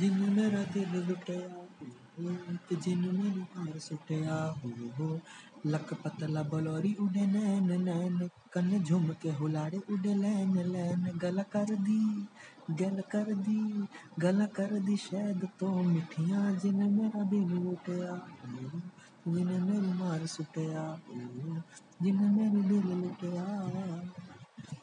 जिन मेरा दिल लुटिया ते जिन मेरी हार सुटया हो हो। लक पतला बलौरी उड़े नैन नैन। कन झुम के हुलाड़े उड़े लैन लैन। गल कर दी, गल कर दी, गल कर दी शायद तो मिठिया। जिन मेरा दिल लुटया हो, जिन मेरी मार सुटया हो, जिन मेरी दिल लुटया